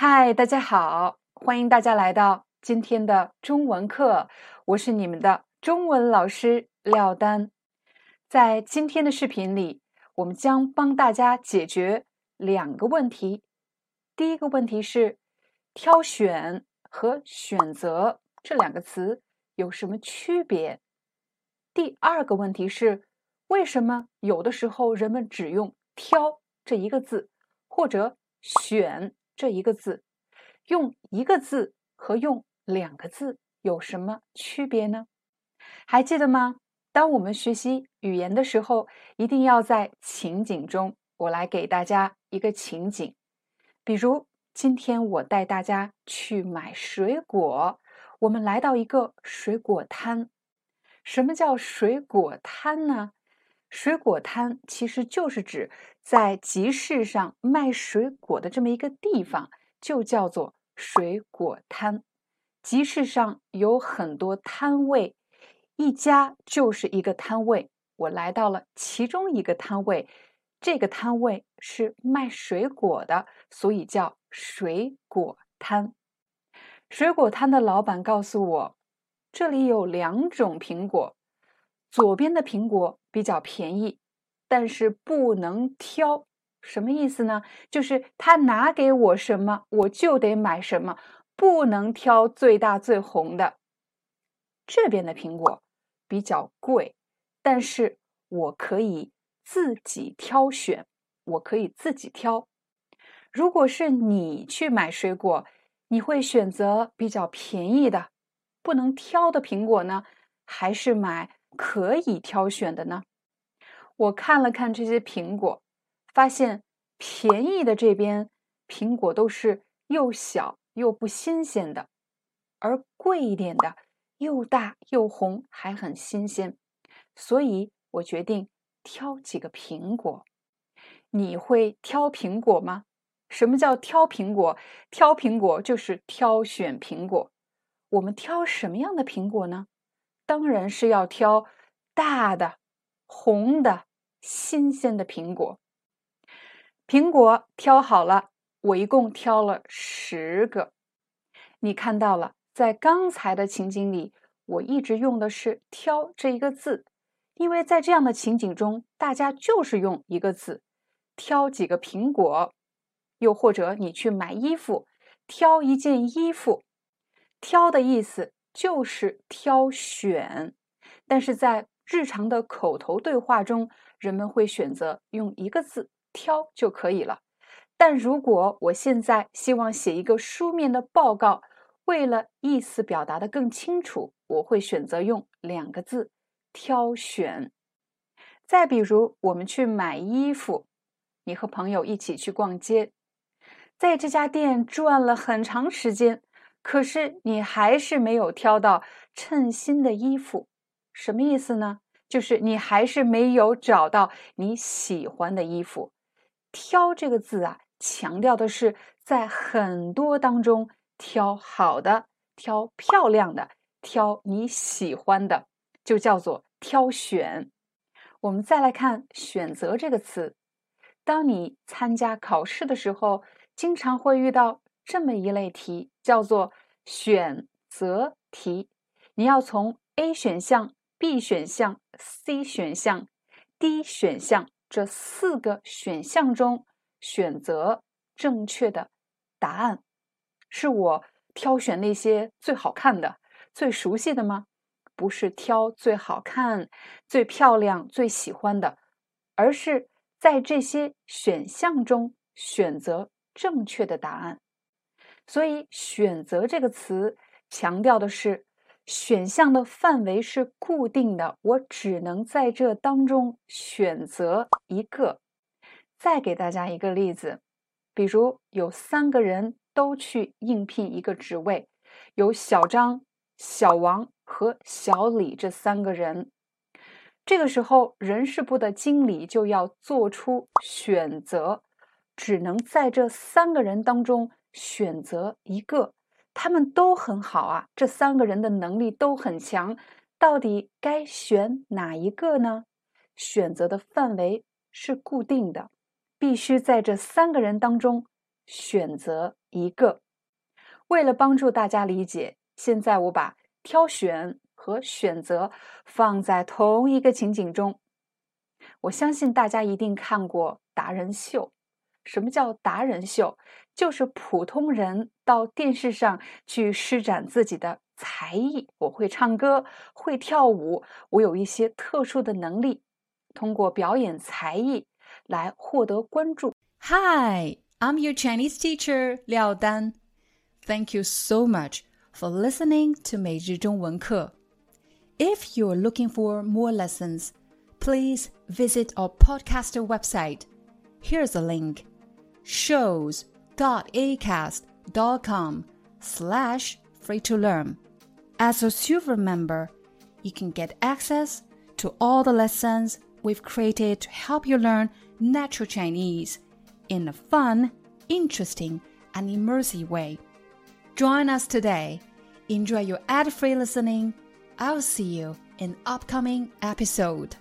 嗨，大家好，欢迎大家来到今天的中文课，我是你们的中文老师廖丹。在今天的视频里，我们将帮大家解决两个问题。第一个问题是，挑选和选择这两个词有什么区别？第二个问题是，为什么有的时候人们只用“挑”这一个字，或者“选”？这一个字，用一个字和用两个字有什么区别呢？还记得吗？当我们学习语言的时候，一定要在情景中。我来给大家一个情景，比如今天我带大家去买水果，我们来到一个水果摊。什么叫水果摊呢？水果摊其实就是指在集市上卖水果的这么一个地方，就叫做水果摊。集市上有很多摊位，一家就是一个摊位。我来到了其中一个摊位，这个摊位是卖水果的，所以叫水果摊。水果摊的老板告诉我，这里有两种苹果。左边的苹果比较便宜，但是不能挑，什么意思呢？就是他拿给我什么，我就得买什么，不能挑最大最红的。这边的苹果比较贵，但是我可以自己挑选，我可以自己挑。如果是你去买水果，你会选择比较便宜的、不能挑的苹果呢，还是买？可以挑选的呢。我看了看这些苹果，发现便宜的这边苹果都是又小又不新鲜的，而贵一点的又大又红，还很新鲜。所以我决定挑几个苹果。你会挑苹果吗？什么叫挑苹果？挑苹果就是挑选苹果。我们挑什么样的苹果呢？当然是要挑大的、红的、新鲜的苹果。苹果挑好了，我一共挑了十个。你看到了，在刚才的情景里，我一直用的是“挑”这一个字，因为在这样的情景中，大家就是用一个字挑几个苹果。又或者你去买衣服，挑一件衣服，挑的意思。就是挑选，但是在日常的口头对话中，人们会选择用一个字“挑”就可以了。但如果我现在希望写一个书面的报告，为了意思表达的更清楚，我会选择用两个字“挑选”。再比如，我们去买衣服，你和朋友一起去逛街，在这家店转了很长时间。可是你还是没有挑到称心的衣服，什么意思呢？就是你还是没有找到你喜欢的衣服。挑这个字啊，强调的是在很多当中挑好的、挑漂亮的、挑你喜欢的，就叫做挑选。我们再来看“选择”这个词，当你参加考试的时候，经常会遇到。这么一类题叫做选择题，你要从 A 选项、B 选项、C 选项、D 选项这四个选项中选择正确的答案。是我挑选那些最好看的、最熟悉的吗？不是挑最好看、最漂亮、最喜欢的，而是在这些选项中选择正确的答案。所以，选择这个词强调的是选项的范围是固定的，我只能在这当中选择一个。再给大家一个例子，比如有三个人都去应聘一个职位，有小张、小王和小李这三个人。这个时候，人事部的经理就要做出选择，只能在这三个人当中选择一个。他们都很好啊，这三个人的能力都很强，到底该选哪一个呢？选择的范围是固定的，必须在这三个人当中选择一个。为了帮助大家理解，现在我把挑选和选择放在同一个情景中。我相信大家一定看过达人秀。什么叫达人秀？就是普通人到电视上去施展自己的才艺。我会唱歌，会跳舞，我有一些特殊的能力，通过表演才艺来获得关注。Hi, I'm your Chinese teacher Liao Dan. Thank you so much for listening to 每日中文课. If you're looking for more lessons, please visit our podcaster website. Here's a link shows.acast.com slash free to learn. As a silver member, you can get access to all the lessons we've created to help you learn natural Chinese in a fun, interesting, and immersive way. Join us today. Enjoy your ad-free listening. I'll see you in upcoming episode.